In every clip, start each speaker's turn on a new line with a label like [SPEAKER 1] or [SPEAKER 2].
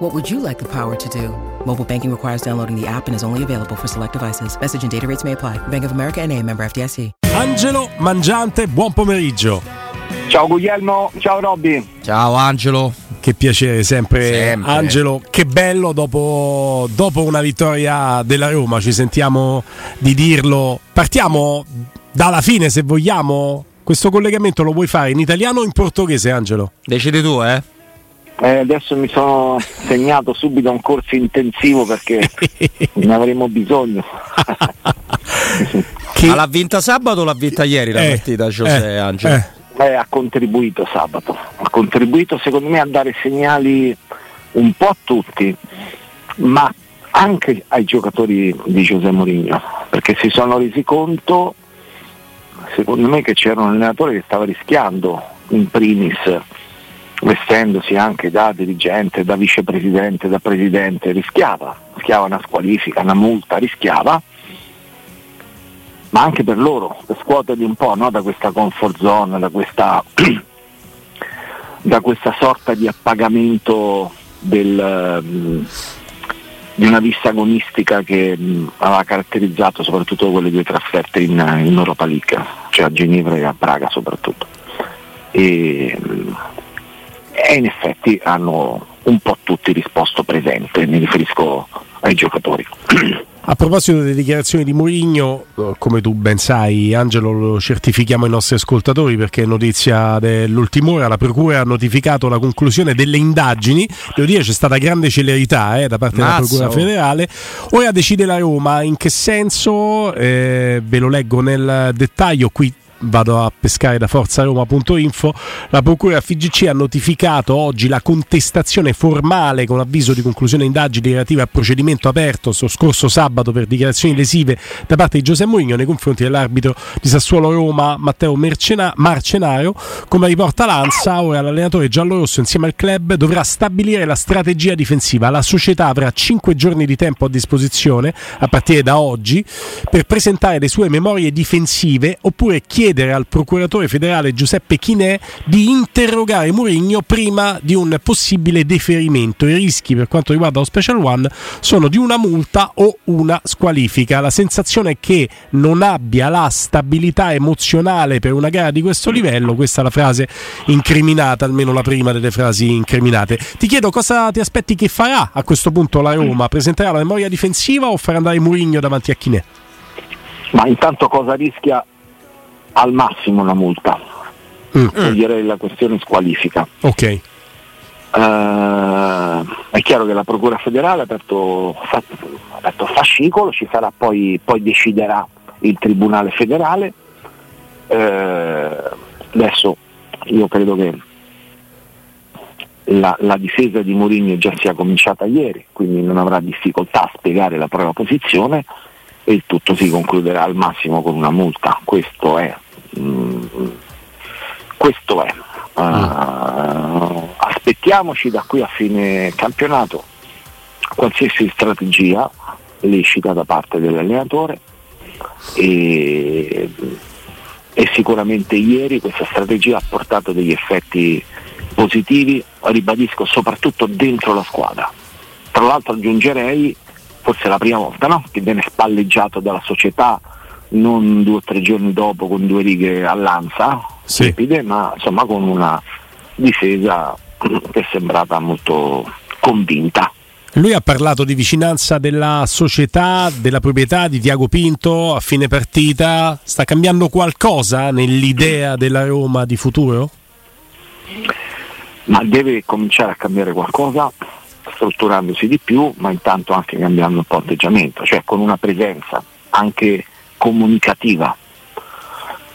[SPEAKER 1] What would you like the power to do? Mobile banking requires downloading the app and is only available for select devices. Message and data rates may apply. Bank of America and a member FDIC.
[SPEAKER 2] Angelo Mangiante, buon pomeriggio.
[SPEAKER 3] Ciao Guglielmo, ciao Robby.
[SPEAKER 4] Ciao Angelo.
[SPEAKER 2] Che piacere sempre,
[SPEAKER 4] Sempre.
[SPEAKER 2] Angelo. Che bello dopo, dopo una vittoria della Roma, ci sentiamo di dirlo. Partiamo dalla fine se vogliamo. Questo collegamento lo vuoi fare in italiano o in portoghese, Angelo?
[SPEAKER 4] Decidi tu, eh?
[SPEAKER 3] Eh, adesso mi sono segnato subito un corso intensivo perché ne avremo bisogno.
[SPEAKER 2] Che-
[SPEAKER 4] Ma l'ha vinta sabato o l'ha vinta ieri la
[SPEAKER 2] Eh,
[SPEAKER 4] partita, Giuseppe
[SPEAKER 2] eh,
[SPEAKER 4] Angelo?
[SPEAKER 2] eh.
[SPEAKER 3] Eh, ha contribuito sabato, ha contribuito secondo me a dare segnali un po' a tutti, ma anche ai giocatori di Giuseppe Mourinho, perché si sono resi conto, secondo me, che c'era un allenatore che stava rischiando in primis, vestendosi anche da dirigente, da vicepresidente, da presidente, rischiava, rischiava una squalifica, una multa, rischiava ma anche per loro, per scuoterli un po' no? da questa comfort zone, da questa, da questa sorta di appagamento del, mm, di una vista agonistica che mm, aveva caratterizzato soprattutto quelle due trasferte in, in Europa League, cioè a Ginevra e a Praga soprattutto. E, mm, e in effetti hanno un po' tutti risposto presente, mi riferisco ai giocatori.
[SPEAKER 2] A proposito delle dichiarazioni di Mourinho, eh, come tu ben sai, Angelo, lo certifichiamo ai nostri ascoltatori perché è notizia dell'ultima ora. La Procura ha notificato la conclusione delle indagini. Devo dire c'è stata grande celerità eh, da parte della
[SPEAKER 4] Mazza,
[SPEAKER 2] Procura
[SPEAKER 4] oh.
[SPEAKER 2] federale. Ora decide la Roma. In che senso? Eh, ve lo leggo nel dettaglio qui. Vado a pescare da forzaroma.info. La Procura FIGC ha notificato oggi la contestazione formale con avviso di conclusione indagini relative al procedimento aperto lo scorso sabato per dichiarazioni lesive da parte di Giuseppe Mourinho nei confronti dell'arbitro di Sassuolo Roma Matteo Mercena- Marcenaro. Come riporta l'Ansa, ora l'allenatore giallorosso insieme al club dovrà stabilire la strategia difensiva. La società avrà 5 giorni di tempo a disposizione a partire da oggi per presentare le sue memorie difensive oppure chiedere al procuratore federale Giuseppe Chinè di interrogare Mourinho prima di un possibile deferimento. I rischi per quanto riguarda lo Special One sono di una multa o una squalifica. La sensazione è che non abbia la stabilità emozionale per una gara di questo livello, questa è la frase incriminata, almeno la prima delle frasi incriminate. Ti chiedo cosa ti aspetti che farà a questo punto la Roma? Presenterà la memoria difensiva o farà andare Mourinho davanti a Chinè?
[SPEAKER 3] Ma intanto cosa rischia? Al massimo una multa.
[SPEAKER 2] Mm.
[SPEAKER 3] La questione squalifica.
[SPEAKER 2] Ok.
[SPEAKER 3] Eh, è chiaro che la Procura federale ha aperto, fa- ha aperto fascicolo, ci sarà poi, poi deciderà il Tribunale federale. Eh, adesso io credo che la, la difesa di Mourinho già sia cominciata ieri, quindi non avrà difficoltà a spiegare la propria posizione e il tutto si concluderà al massimo con una multa. Questo è. mm, questo è. Uh, aspettiamoci da qui a fine campionato qualsiasi strategia lecita da parte dell'allenatore e, e sicuramente ieri questa strategia ha portato degli effetti positivi, ribadisco, soprattutto dentro la squadra. Tra l'altro aggiungerei, forse è la prima volta no? che viene spalleggiato dalla società non due o tre giorni dopo con due righe all'anza,
[SPEAKER 2] Sì.
[SPEAKER 3] tiepide, ma insomma con una difesa che è sembrata molto convinta.
[SPEAKER 2] Lui ha parlato di vicinanza della società, della proprietà di Tiago Pinto a fine partita. Sta cambiando qualcosa nell'idea della Roma di futuro?
[SPEAKER 3] ma deve cominciare a cambiare qualcosa strutturandosi di più, ma intanto anche cambiando un po' atteggiamento, cioè con una presenza anche comunicativa.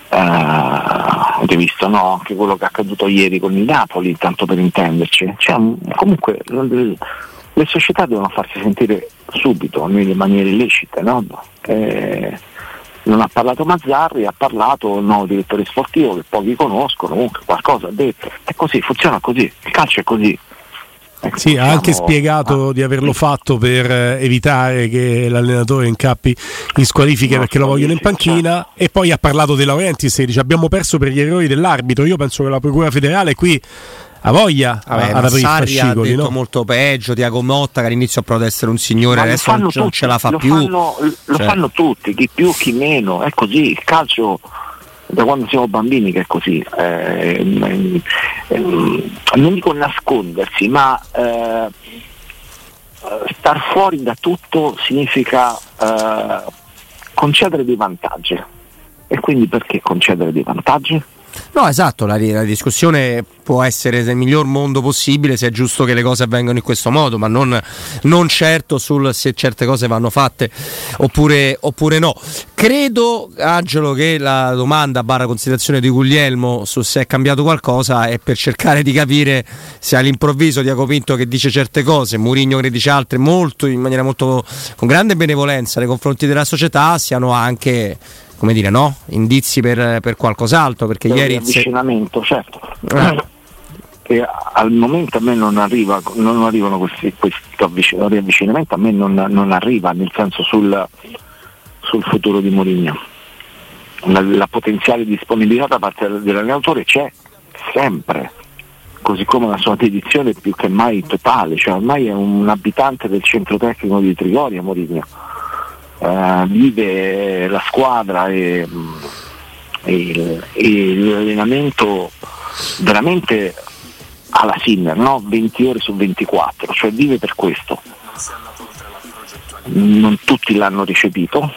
[SPEAKER 3] Eh, avete visto no? anche quello che è accaduto ieri con il Napoli, tanto per intenderci. Cioè, comunque le, società devono farsi sentire subito nelle maniere illecite, no? Eh, non ha parlato Mazzarri, ha parlato il nuovo direttore sportivo che pochi conoscono, comunque qualcosa ha detto. È così, funziona così, il calcio è così.
[SPEAKER 2] Ecco, sì, ha anche spiegato ah, di averlo fatto per eh, evitare che l'allenatore incappi in squalifiche perché lo vogliono in panchina certo. e poi ha parlato De Laurentiis e dice abbiamo perso per gli errori dell'arbitro. Io penso che la Procura federale qui ha voglia
[SPEAKER 4] Vabbè, ad aprire i fascicoli, ha detto no? molto peggio Tiago Motta che all'inizio ha provato ad essere un signore Ma adesso non, non, ce la fa
[SPEAKER 3] lo
[SPEAKER 4] più
[SPEAKER 3] fanno, lo cioè. fanno tutti chi più chi meno è così il calcio da quando siamo bambini che è così eh, eh, eh, non dico nascondersi ma eh, star fuori da tutto significa eh, concedere dei vantaggi e quindi perché concedere dei vantaggi?
[SPEAKER 4] No, esatto, la, la, discussione può essere nel miglior mondo possibile se è giusto che le cose avvengano in questo modo, ma non, non certo sul se certe cose vanno fatte oppure, oppure, no. Credo, Angelo, che la domanda barra considerazione di Guglielmo su se è cambiato qualcosa è per cercare di capire se all'improvviso Diaco Pinto che dice certe cose, Murigno che dice altre molto, in maniera molto con grande benevolenza nei confronti della società, siano anche come dire, no? indizi per, per qualcos'altro. Perché
[SPEAKER 3] per
[SPEAKER 4] ieri.
[SPEAKER 3] avvicinamento, se... certo. Eh. Che al momento a me non, arriva, non arrivano questi, questo riavvicinamento, a me non, non arriva, nel senso sul, sul futuro di Mourinho. La, la, potenziale disponibilità da parte dell'allenatore c'è sempre, così come la sua dedizione più che mai totale, cioè ormai è un abitante del centro tecnico di Trigoria Mourinho uh, vive la squadra e, e, e, l'allenamento veramente alla Sinner, no? 20 ore su 24, cioè vive per questo. Non tutti l'hanno ricepito,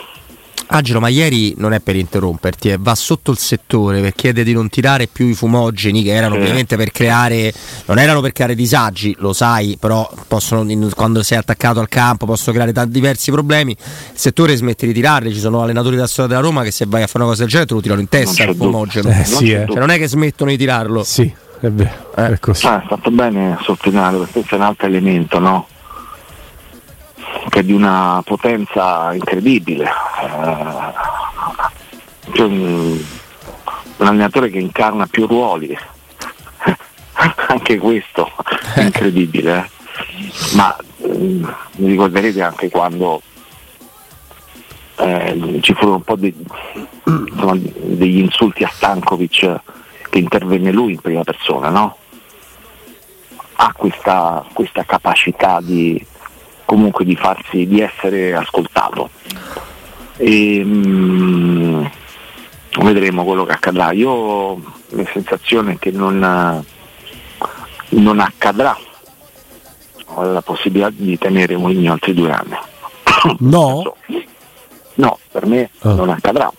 [SPEAKER 4] Angelo, ma ieri non è per interromperti, eh, va sotto il settore per chiedere di non tirare più i fumogeni che erano sì. ovviamente per creare, non erano per creare disagi, lo sai, però possono, quando sei attaccato al campo possono creare tanti diversi problemi. Il settore smette di tirarli, ci sono allenatori della storia della Roma che se vai a fare una cosa del genere te lo tirano in testa il fumogeno.
[SPEAKER 2] Eh, sì, eh.
[SPEAKER 4] cioè, non è che smettono di tirarlo.
[SPEAKER 2] Sì, è vero. Eh. È così.
[SPEAKER 3] Ah, è fatto bene a sottolineare perché questo è un altro elemento, no? Che è di una potenza incredibile. Eh, c'è un, un allenatore che incarna più ruoli, anche questo è incredibile. Eh. Ma eh, mi ricorderete anche quando eh, ci furono un po' di, insomma, degli insulti a Stankovic che intervenne lui in prima persona, no? Ha questa, questa capacità di, comunque di farsi di essere ascoltato. E, mh, vedremo quello che accadrà. Io ho la sensazione che non, non accadrà. Ho la possibilità di tenere Mourinho altri due anni.
[SPEAKER 2] No?
[SPEAKER 3] no, per me oh. non accadrà.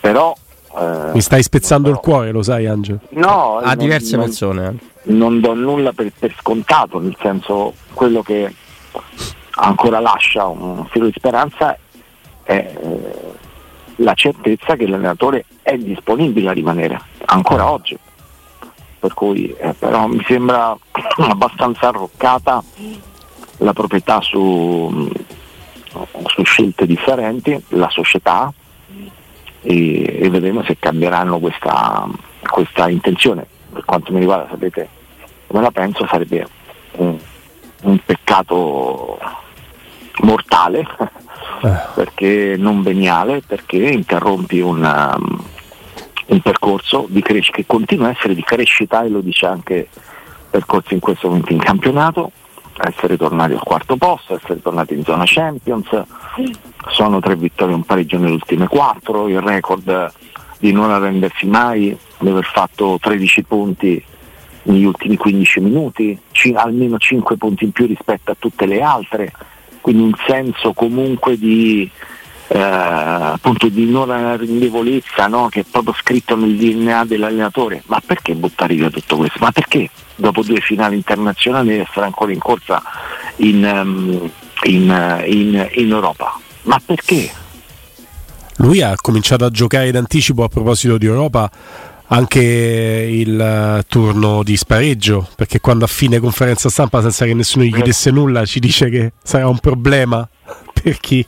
[SPEAKER 3] Però
[SPEAKER 2] eh, Mi stai spezzando il cuore, lo sai Angelo?
[SPEAKER 3] No,
[SPEAKER 4] a diverse non, persone. Eh
[SPEAKER 3] non do nulla per, per, scontato, nel senso quello che ancora lascia un filo di speranza è eh, la certezza che l'allenatore è disponibile a rimanere ancora oggi. Per cui eh, però mi sembra abbastanza arroccata la proprietà su, su scelte differenti, la società e, e vedremo se cambieranno questa, questa intenzione. Per quanto mi riguarda sapete come la penso sarebbe un, un peccato mortale eh. perché non veniale perché interrompi una, um, un percorso di crescita che continua a essere di crescita e lo dice anche percorso in questo momento in campionato essere tornati al quarto posto, essere tornati in zona Champions, sono tre vittorie e un pareggio nelle ultime quattro, il record di non arrendersi mai, di aver fatto 13 punti negli ultimi 15 minuti, c- almeno 5 punti in più rispetto a tutte le altre, quindi un senso comunque di, eh, appunto di non arrendevolezza no? che è proprio scritto nel DNA dell'allenatore. Ma perché buttare via tutto questo? Ma perché dopo due finali internazionali essere ancora in corsa in, um, in, in, in Europa? Ma perché?
[SPEAKER 2] Lui ha cominciato a giocare d'anticipo a proposito di Europa anche il eh, turno di spareggio, perché quando a fine conferenza stampa, senza che nessuno gli chiedesse nulla, ci dice che sarà un problema per chi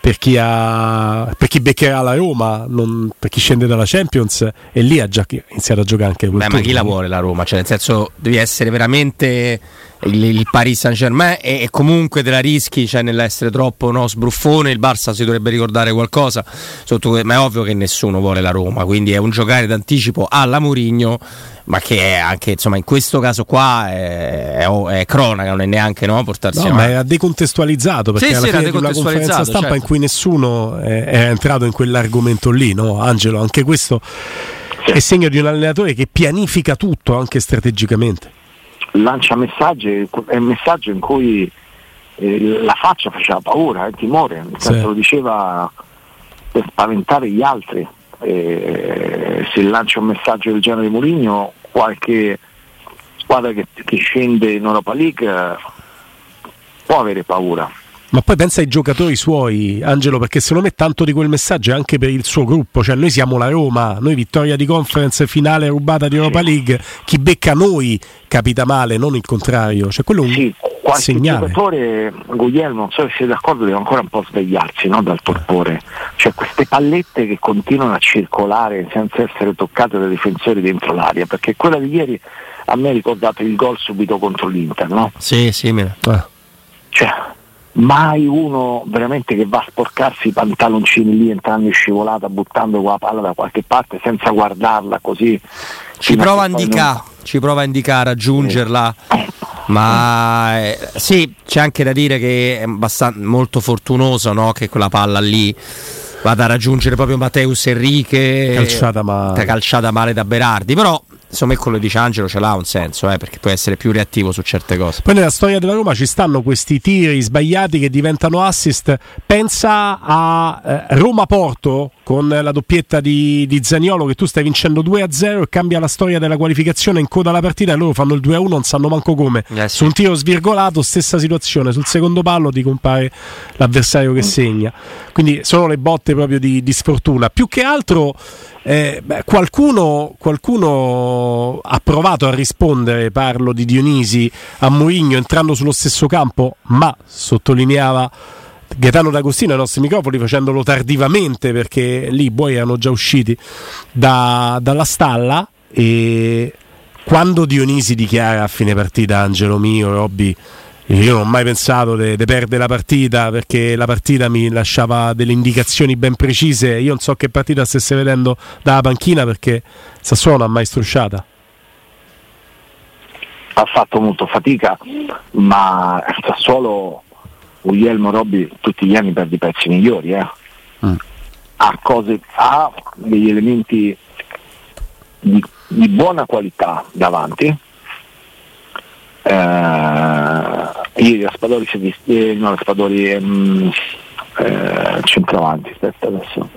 [SPEAKER 2] per chi, ha, per chi beccherà la Roma, non, per chi scende dalla Champions e lì ha già iniziato a giocare anche
[SPEAKER 4] Beh, ma chi la vuole la Roma? Cioè, nel senso, devi essere veramente il, il Paris Saint Germain e, e, comunque te la rischi cioè, nell'essere troppo no, sbruffone. Il Barça si dovrebbe ricordare qualcosa, sotto, ma è ovvio che nessuno vuole la Roma, quindi è un giocare d'anticipo alla Murigno ma che è anche insomma in questo caso qua è, è, è cronaca, non è neanche no, portarsi
[SPEAKER 2] no,
[SPEAKER 4] avanti.
[SPEAKER 2] ma era decontestualizzato perché
[SPEAKER 4] sì,
[SPEAKER 2] alla
[SPEAKER 4] sì,
[SPEAKER 2] fine di una conferenza stampa
[SPEAKER 4] certo.
[SPEAKER 2] in cui nessuno è, è, entrato in quell'argomento lì, no? Angelo, anche questo è segno di un allenatore che pianifica tutto anche strategicamente.
[SPEAKER 3] Lancia messaggi, è un messaggio in cui eh, la faccia faceva paura, il timore, nel senso sì. lo diceva per spaventare gli altri eh, se lancia un messaggio del genere Mourinho qualche squadra che, che scende in Europa League eh, può avere paura
[SPEAKER 2] ma poi pensa ai giocatori suoi, Angelo, perché secondo me tanto di quel messaggio è anche per il suo gruppo, cioè noi siamo la Roma, noi vittoria di conference, finale rubata di Europa League, chi becca noi capita male, non il contrario, cioè quello è un
[SPEAKER 3] sì, qualche
[SPEAKER 2] segnale.
[SPEAKER 3] giocatore, Guglielmo, non so se siete d'accordo, deve ancora un po' svegliarsi no, dal torpore, cioè queste pallette che continuano a circolare senza essere toccate dai difensori dentro l'aria, perché quella di ieri a me ha ricordato il gol subito contro l'Inter, no?
[SPEAKER 4] Sì, simile.
[SPEAKER 3] Eh. Cioè, mai uno veramente che va a sporcarsi i pantaloncini lì entrando in scivolata buttando la palla da qualche parte senza guardarla così
[SPEAKER 4] ci prova a indicare non... ci prova a indicare a raggiungerla eh. ma eh, sì c'è anche da dire che è abbastanza, molto fortunoso no? che quella palla lì vada a raggiungere proprio Matteus Enrique
[SPEAKER 2] calciata male.
[SPEAKER 4] calciata male da Berardi però insomma quello dice Angelo ce l'ha un senso eh, perché può essere più reattivo su certe cose.
[SPEAKER 2] Poi nella storia della Roma ci stanno questi tiri sbagliati che diventano assist. Pensa a eh, Roma-Porto con la doppietta di, di Zaniolo che tu stai vincendo 2-0 e cambia la storia della qualificazione in coda alla partita e loro fanno il 2-1 non sanno manco come.
[SPEAKER 4] Eh sì.
[SPEAKER 2] su un tiro svirgolato stessa situazione. Sul secondo pallo ti compare l'avversario che segna. Quindi sono le botte proprio di, di sfortuna. Più che altro eh, beh, qualcuno, qualcuno, ha provato a rispondere, parlo di Dionisi, a Mourinho entrando sullo stesso campo, ma sottolineava Gaetano D'Agostino ai nostri microfoni facendolo tardivamente perché lì i buoi erano già usciti da, dalla stalla e quando Dionisi dichiara a fine partita Angelo mio, Robby io non ho mai pensato di perdere la partita perché la partita mi lasciava delle indicazioni ben precise. Io non so che partita stesse vedendo dalla panchina perché Sassuolo non ha mai strusciata.
[SPEAKER 3] Ha fatto molto fatica, ma Sassuolo, Guglielmo Robbi, tutti gli anni perde i pezzi migliori. Eh. Mm. Ha, cose, ha degli elementi di, di buona qualità davanti eh, ieri Raspadori si è visto, eh, no Raspadori ehm, eh, centravanti, aspetta adesso.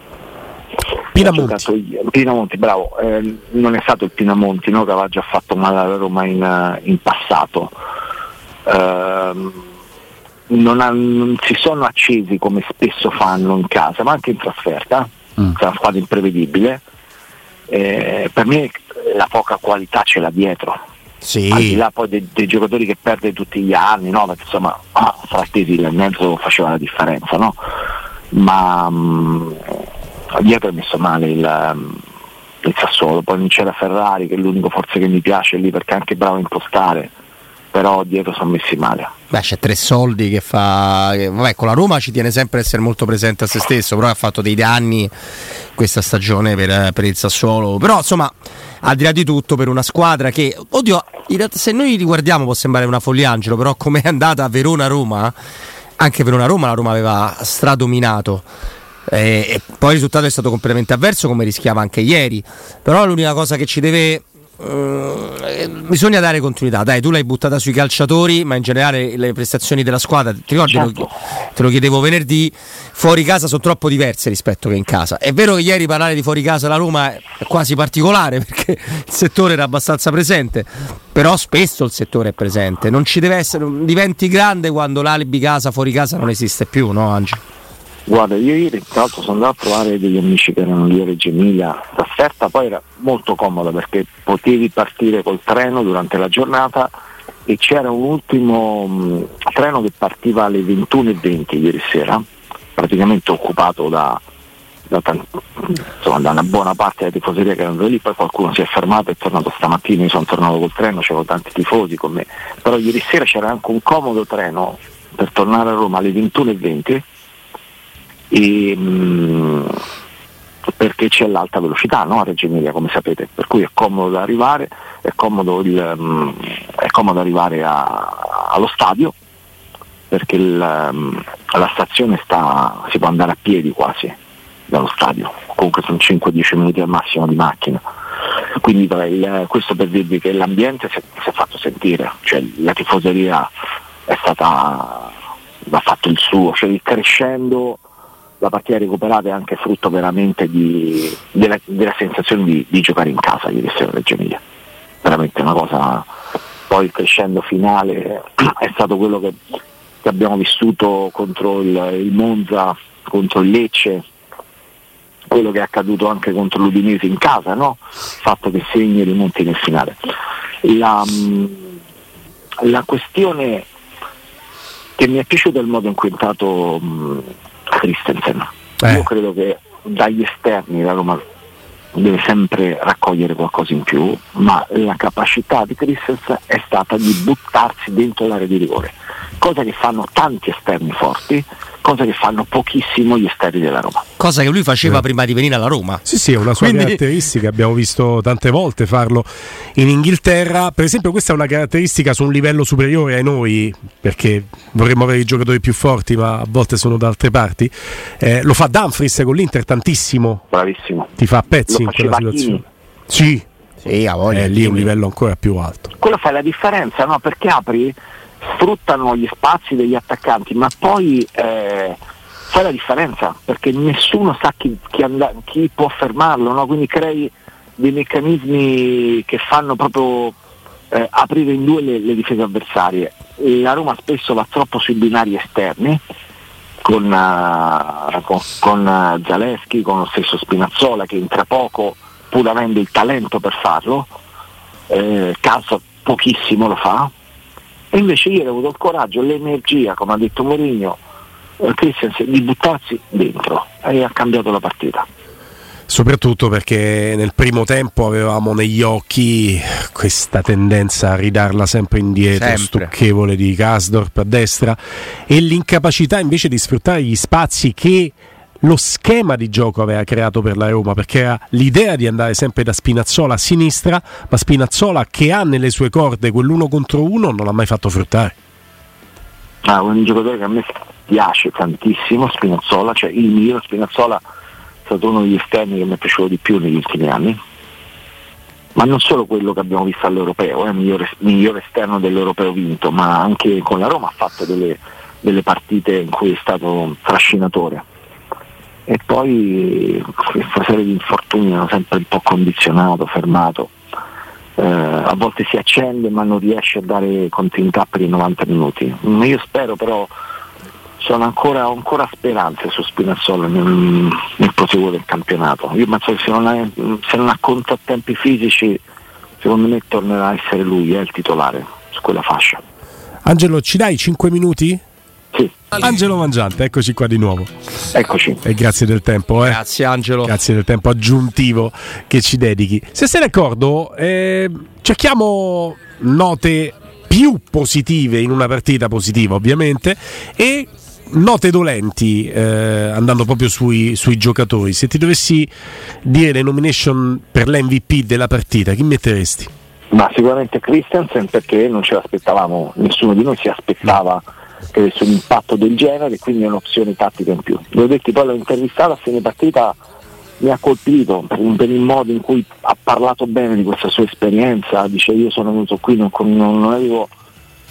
[SPEAKER 2] Pinamonti.
[SPEAKER 3] Pinamonti, bravo, eh, non è stato il Pinamonti no, che aveva già fatto male alla Roma in, in passato. Eh, non, ha, non, si sono accesi come spesso fanno in casa, ma anche in trasferta, mm. è una squadra imprevedibile. Eh, per me la poca qualità ce l'ha dietro,
[SPEAKER 4] sì.
[SPEAKER 3] al di là poi dei, dei, giocatori che perde tutti gli anni, no? Perché insomma ah, Frattesi nel mezzo faceva la differenza, no? Ma mh, dietro è messo male il, il Sassuolo, poi non c'era Ferrari che è l'unico forse che mi piace lì perché è anche bravo a impostare, però dietro sono messi male.
[SPEAKER 4] Beh, c'è tre soldi che fa. Vabbè, con la Roma ci tiene sempre a essere molto presente a se stesso, però ha fatto dei danni questa stagione per, per il Sassuolo. Però insomma, al di là di tutto, per una squadra che, oddio, se noi riguardiamo può sembrare una follia Angelo, però come è andata a Verona-Roma, anche Verona-Roma la Roma aveva stradominato. E, e poi il risultato è stato completamente avverso come rischiava anche ieri. Però l'unica cosa che ci deve Uh, bisogna dare continuità. Dai, tu l'hai buttata sui calciatori, ma in generale le prestazioni della squadra, ti ricordi?
[SPEAKER 3] Certo.
[SPEAKER 4] Te lo chiedevo venerdì. Fuori casa sono troppo diverse rispetto che in casa. È vero che ieri parlare di fuori casa la Roma è quasi particolare perché il settore era abbastanza presente, però spesso il settore è presente. Non ci deve essere, diventi grande quando l'alibi casa fuori casa non esiste più, no, Angelo?
[SPEAKER 3] Guarda, io ieri tra l'altro sono andato a trovare degli amici che erano lì a Reggio Emilia, l'offerta poi era molto comoda perché potevi partire col treno durante la giornata e c'era un ultimo mh, treno che partiva alle 21.20 ieri sera praticamente occupato da, da, insomma, da, una buona parte della tifoseria che erano lì, poi qualcuno si è fermato e è tornato stamattina, io sono tornato col treno, c'erano tanti tifosi con me, però ieri sera c'era anche un comodo treno per tornare a Roma alle 21.20 e, mh, perché c'è l'alta velocità no? a Reggio Emilia come sapete, per cui è comodo arrivare, è comodo, il, mh, è comodo arrivare a, allo stadio perché il, mh, la stazione sta, si può andare a piedi quasi dallo stadio, comunque sono 5-10 minuti al massimo di macchina. Quindi il, questo per dirvi che l'ambiente si si è fatto sentire, cioè la tifoseria è stata ha fatto il suo, cioè il crescendo la partita recuperata è anche frutto veramente di, della, della, sensazione di, di, giocare in casa ieri sera Reggio Emilia. Veramente una cosa, poi il crescendo finale è stato quello che, che abbiamo vissuto contro il, il, Monza, contro il Lecce, quello che è accaduto anche contro l'Udinese in casa, no? il fatto che segni e rimonti nel finale. La, la questione che mi è piaciuto è il modo in cui è entrato Christensen. Eh. Io credo che dagli esterni la Roma deve sempre raccogliere qualcosa in più, ma la capacità di Christensen è stata di buttarsi dentro l'area di rigore, cosa che fanno tanti esterni forti cosa che fanno pochissimo gli esterni della Roma.
[SPEAKER 4] Cosa che lui faceva eh. prima di venire alla Roma.
[SPEAKER 2] Sì, sì, è una sua Quindi... caratteristica, abbiamo visto tante volte farlo in Inghilterra. Per esempio questa è una caratteristica su un livello superiore ai noi, perché vorremmo avere i giocatori più forti, ma a volte sono da altre parti. Eh, lo fa Dumfries con l'Inter tantissimo.
[SPEAKER 3] Bravissimo.
[SPEAKER 2] Ti fa a pezzi lo in quella situazione. Sì. Sì, a voglia. È lì un livello ancora più alto.
[SPEAKER 3] Quello fa la differenza, no? Perché apri sfruttano gli spazi degli attaccanti, ma poi eh, fa la differenza perché nessuno sa chi, chi, and- chi può fermarlo, no? quindi crei dei meccanismi che fanno proprio eh, aprire in due le, le, difese avversarie. La Roma spesso va troppo sui binari esterni con, uh, con, con uh, Zaleschi, con lo stesso Spinazzola che entra poco pur avendo il talento per farlo, eh, Calzo pochissimo lo fa, e invece ieri ho avuto il coraggio, l'energia, come ha detto Mourinho, eh, Christensen, di buttarsi dentro e ha cambiato la partita.
[SPEAKER 2] Soprattutto perché nel primo tempo avevamo negli occhi questa tendenza a ridarla sempre indietro, sempre. stucchevole di Kasdorp a destra e l'incapacità invece di sfruttare gli spazi che lo schema di gioco aveva creato per la Roma perché era l'idea di andare sempre da Spinazzola a sinistra ma Spinazzola che ha nelle sue corde quell'uno contro uno non l'ha mai fatto fruttare.
[SPEAKER 3] Ah, un giocatore che a me piace tantissimo Spinazzola cioè il mio Spinazzola è stato uno degli esterni che mi è piaciuto di più negli ultimi anni. Ma non solo quello che abbiamo visto all'Europeo, è eh, il migliore, migliore esterno dell'Europeo vinto, ma anche con la Roma ha fatto delle, delle partite in cui è stato trascinatore e poi questa serie di infortuni hanno sempre un po' condizionato, fermato. Eh, a volte si accende ma non riesce a dare continuità per i 90 minuti. Io spero però, sono ancora, ho ancora speranze su Spinazzola nel, nel proseguo del campionato. Io penso che se non, è, se non ha contrattempi fisici, secondo me tornerà a essere lui, è il titolare su quella fascia.
[SPEAKER 2] Angelo, ci dai 5 minuti?
[SPEAKER 3] Sì.
[SPEAKER 2] Angelo Mangiante, eccoci qua di nuovo.
[SPEAKER 3] Eccoci.
[SPEAKER 2] E grazie del tempo. Eh.
[SPEAKER 4] Grazie Angelo.
[SPEAKER 2] Grazie del tempo aggiuntivo che ci dedichi. Se sei d'accordo, eh, cerchiamo note più positive in una partita positiva ovviamente e note dolenti eh, andando proprio sui, sui, giocatori. Se ti dovessi dire le nomination per l'MVP della partita, chi metteresti?
[SPEAKER 3] Ma sicuramente Christensen perché non ce l'aspettavamo, nessuno di noi si aspettava. No un impatto del genere, quindi è un'opzione tattica in più. Devo detto, poi l'ho intervistato a fine partita, mi ha colpito per, per, il modo in cui ha parlato bene di questa sua esperienza, dice io sono venuto qui, non, non, non avevo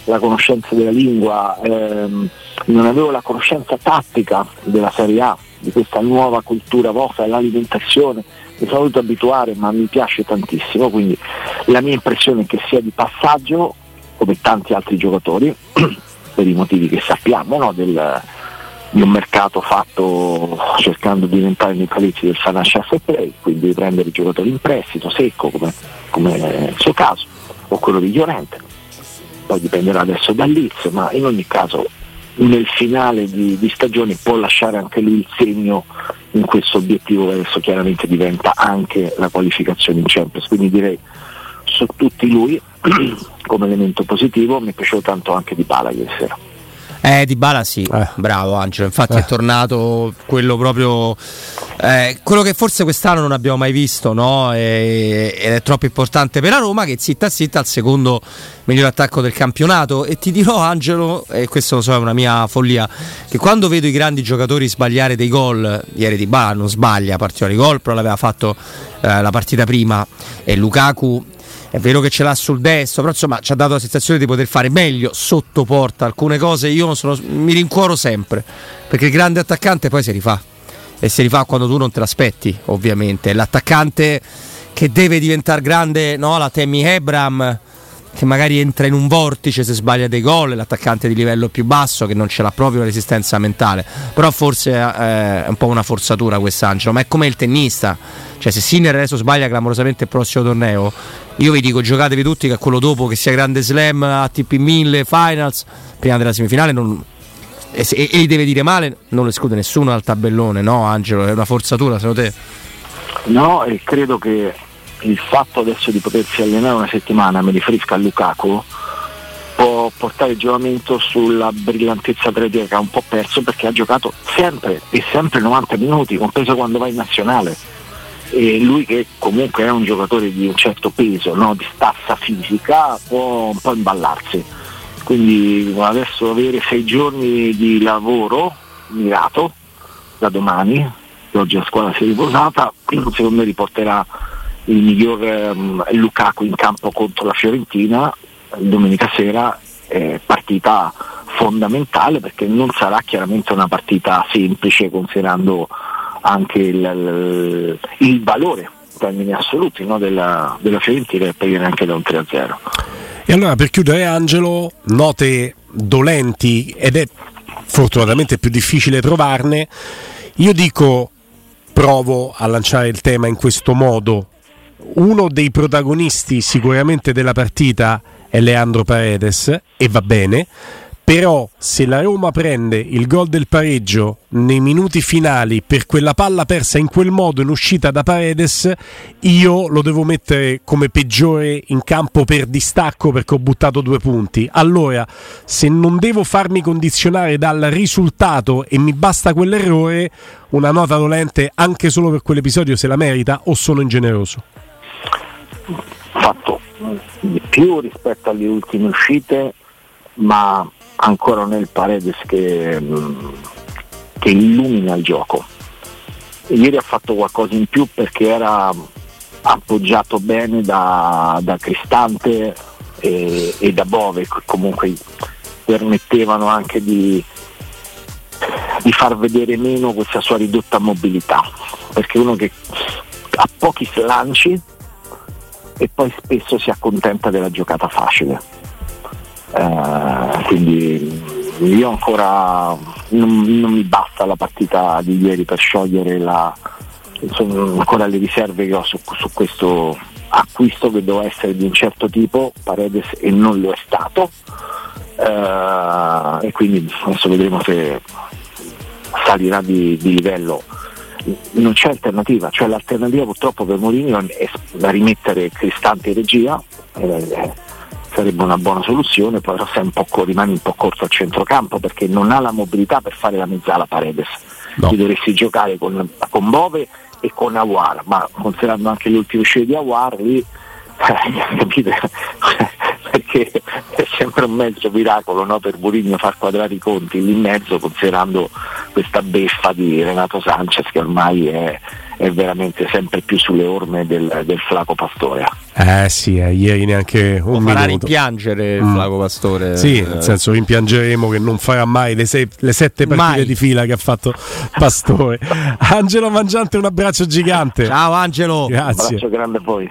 [SPEAKER 3] la conoscenza della lingua, ehm, non avevo la conoscenza tattica della Serie A, di questa nuova cultura vostra, dell'alimentazione, mi sono dovuto abituare ma mi piace tantissimo, quindi la mia impressione è che sia di passaggio, come tanti altri giocatori, per i motivi che sappiamo no? Del, di un mercato fatto cercando di diventare nei paletti del financial fair play, quindi di prendere i giocatori in prestito secco come, come nel suo caso, o quello di Llorente. Poi dipenderà adesso da Leeds, ma in ogni caso nel finale di, di, stagione può lasciare anche lui il segno in questo obiettivo che adesso chiaramente diventa anche la qualificazione in Champions. Quindi direi su tutti lui come elemento positivo, mi è piaciuto tanto anche di Bala ieri sera.
[SPEAKER 4] Eh, Di Bala sì, eh. bravo Angelo, infatti eh. è tornato quello proprio... Eh, quello che forse quest'anno non abbiamo mai visto, no? E, ed è troppo importante per la Roma che zitta zitta al secondo miglior attacco del campionato e ti dirò Angelo, e questo lo so è una mia follia, che quando vedo i grandi giocatori sbagliare dei gol, ieri Di Bala non sbaglia particolari gol, però l'aveva fatto eh, la partita prima e Lukaku è vero che ce l'ha sul destro, però insomma ci ha dato la sensazione di poter fare meglio sotto porta alcune cose. Io sono, mi rincuoro sempre perché il grande attaccante poi si rifà e si rifà quando tu non te l'aspetti, ovviamente. L'attaccante che deve diventare grande, no? La Temi Hebram che magari entra in un vortice se sbaglia dei gol, l'attaccante di livello più basso che non ce l'ha proprio resistenza mentale, però forse eh, è un po' una forzatura quest'Angelo, ma è come il tennista, cioè se Sinner adesso sbaglia clamorosamente il prossimo torneo, io vi dico giocatevi tutti che è quello dopo che sia grande slam, ATP 1000, finals, prima della semifinale non, e, e, e, deve dire male, non lo esclude nessuno dal tabellone, no Angelo? È una forzatura secondo te?
[SPEAKER 3] No, e credo che il fatto adesso di potersi allenare una settimana, mi riferisco a Lukaku, può portare il giocamento sulla brillantezza atletica che ha un po' perso perché ha giocato sempre e sempre 90 minuti, compreso quando va in nazionale. E lui che comunque è un giocatore di un certo peso, no? di stazza fisica, può un po' imballarsi. Quindi adesso avere sei giorni di lavoro mirato da domani, oggi la squadra si è riposata, secondo me riporterà il miglior um, Lukaku in campo contro la Fiorentina domenica sera è partita fondamentale perché non sarà chiaramente una partita semplice considerando anche il, il, valore in termini assoluti no, della, della Fiorentina per viene anche da un 3-0.
[SPEAKER 2] E allora per chiudere Angelo, note dolenti ed è fortunatamente più difficile trovarne, io dico provo a lanciare il tema in questo modo uno dei protagonisti sicuramente della partita è Leandro Paredes e va bene, però se la Roma prende il gol del pareggio nei minuti finali per quella palla persa in quel modo in uscita da Paredes, io lo devo mettere come peggiore in campo per distacco perché ho buttato due punti. Allora, se non devo farmi condizionare dal risultato e mi basta quell'errore, una nota dolente anche solo per quell'episodio se la merita o sono ingeneroso?
[SPEAKER 3] Fatto di più rispetto alle ultime uscite, ma ancora nel Paredes che, che illumina il gioco. Ieri ha fatto qualcosa in più perché era appoggiato bene da, da Cristante e, e, da Bove, che comunque permettevano anche di, di far vedere meno questa sua ridotta mobilità, perché uno che ha pochi slanci e poi spesso si accontenta della giocata facile. Eh, quindi io ancora non, non, mi basta la partita di ieri per sciogliere la, insomma, ancora le riserve che ho su, su questo acquisto che doveva essere di un certo tipo, Paredes e non lo è stato. Uh, e quindi adesso vedremo se salirà di, di livello non c'è alternativa, cioè l'alternativa purtroppo per Mourinho è da rimettere Cristante in regia, eh, sarebbe una buona soluzione, poi un rimane un po' corto al centrocampo perché non ha la mobilità per fare la mezzala Paredes, no. ti dovresti giocare con, con Bove e con Awar, ma considerando anche le ultime uscite di Awar lì, eh, capite? Perché è sempre un mezzo miracolo no, per Mourinho far quadrare i conti lì in mezzo considerando questa beffa di Renato Sanchez che ormai è, è veramente sempre più sulle orme del, del Flaco Pastore.
[SPEAKER 2] Eh sì, eh, ieri neanche un Lo farà
[SPEAKER 4] minuto. rimpiangere il mm. Flaco Pastore.
[SPEAKER 2] Sì, nel senso rimpiangeremo che non farà mai le, sei, le sette partite mai. di fila che ha fatto Pastore. Angelo Mangiante, un abbraccio gigante.
[SPEAKER 4] Ciao Angelo.
[SPEAKER 2] Grazie.
[SPEAKER 3] Un abbraccio grande a voi.